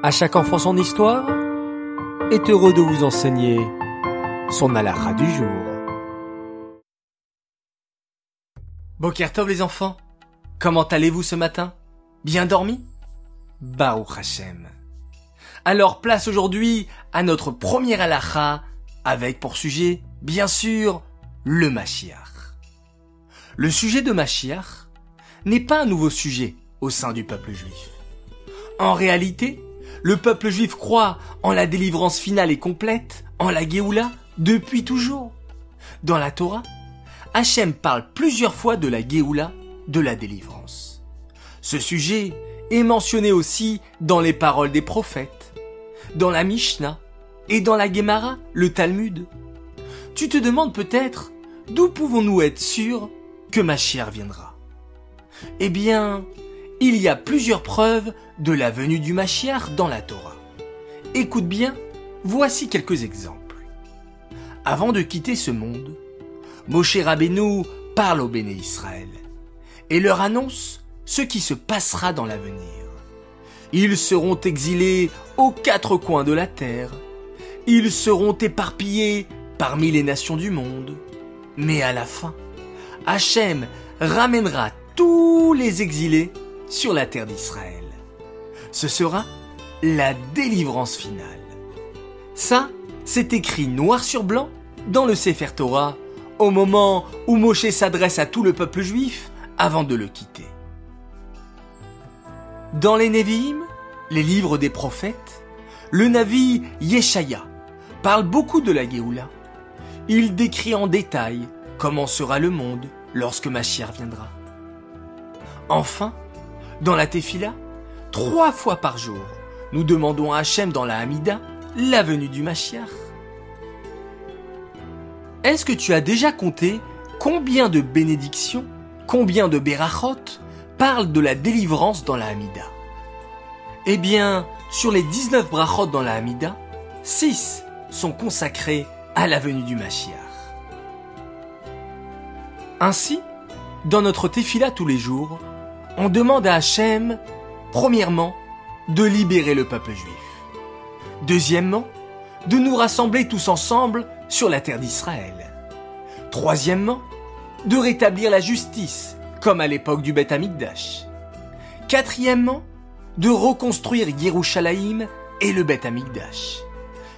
À chaque enfant son histoire est heureux de vous enseigner son halakha du jour. Bokertov les enfants, comment allez-vous ce matin? Bien dormi? Baruch Hashem. Alors place aujourd'hui à notre premier halakha avec pour sujet, bien sûr, le Mashiach. Le sujet de Mashiach n'est pas un nouveau sujet au sein du peuple juif. En réalité, le peuple juif croit en la délivrance finale et complète, en la Géoula, depuis toujours. Dans la Torah, Hachem parle plusieurs fois de la Géoula, de la délivrance. Ce sujet est mentionné aussi dans les paroles des prophètes, dans la Mishnah et dans la Gemara, le Talmud. Tu te demandes peut-être d'où pouvons-nous être sûrs que ma chère viendra? Eh bien, il y a plusieurs preuves de la venue du Mashiach dans la Torah. Écoute bien, voici quelques exemples. Avant de quitter ce monde, Moshe Rabbeinu parle au béné Israël et leur annonce ce qui se passera dans l'avenir. Ils seront exilés aux quatre coins de la terre. Ils seront éparpillés parmi les nations du monde. Mais à la fin, Hachem ramènera tous les exilés sur la terre d'Israël. Ce sera la délivrance finale. Ça, c'est écrit noir sur blanc dans le Sefer Torah au moment où Moshe s'adresse à tout le peuple juif avant de le quitter. Dans les Nevi'im, les livres des prophètes, le Navi Yeshaya parle beaucoup de la Géoula. Il décrit en détail comment sera le monde lorsque Mashiach viendra. Enfin, dans la Tefila, trois fois par jour, nous demandons à Hachem dans la Hamida la venue du Mashiach. Est-ce que tu as déjà compté combien de bénédictions, combien de Berachot parlent de la délivrance dans la Hamida? Eh bien, sur les 19 brachot dans la Hamida, 6 sont consacrés à la venue du Mashiach. Ainsi, dans notre Tefila tous les jours, on demande à Hachem, premièrement, de libérer le peuple juif. Deuxièmement, de nous rassembler tous ensemble sur la terre d'Israël. Troisièmement, de rétablir la justice, comme à l'époque du Beth Amikdash. Quatrièmement, de reconstruire Yerushalayim et le Beth Amikdash.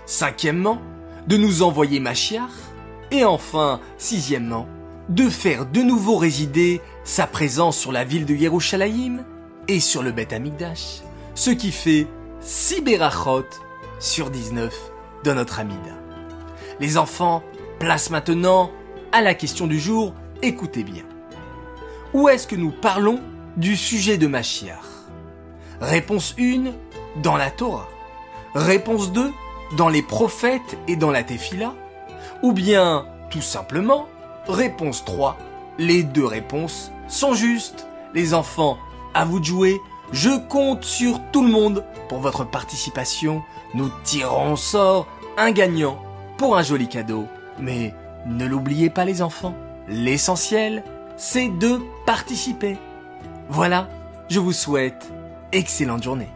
Cinquièmement, de nous envoyer Mashiach. Et enfin, sixièmement, de faire de nouveau résider sa présence sur la ville de Yerushalayim et sur le Beth Amikdash, ce qui fait 6 Berachot sur 19 dans notre Amida. Les enfants, place maintenant à la question du jour, écoutez bien. Où est-ce que nous parlons du sujet de Mashiach? Réponse 1, dans la Torah. Réponse 2, dans les prophètes et dans la Tefila. Ou bien, tout simplement, réponse 3, les deux réponses sont justes. Les enfants, à vous de jouer. Je compte sur tout le monde pour votre participation. Nous tirons au sort un gagnant pour un joli cadeau. Mais ne l'oubliez pas les enfants, l'essentiel, c'est de participer. Voilà, je vous souhaite excellente journée.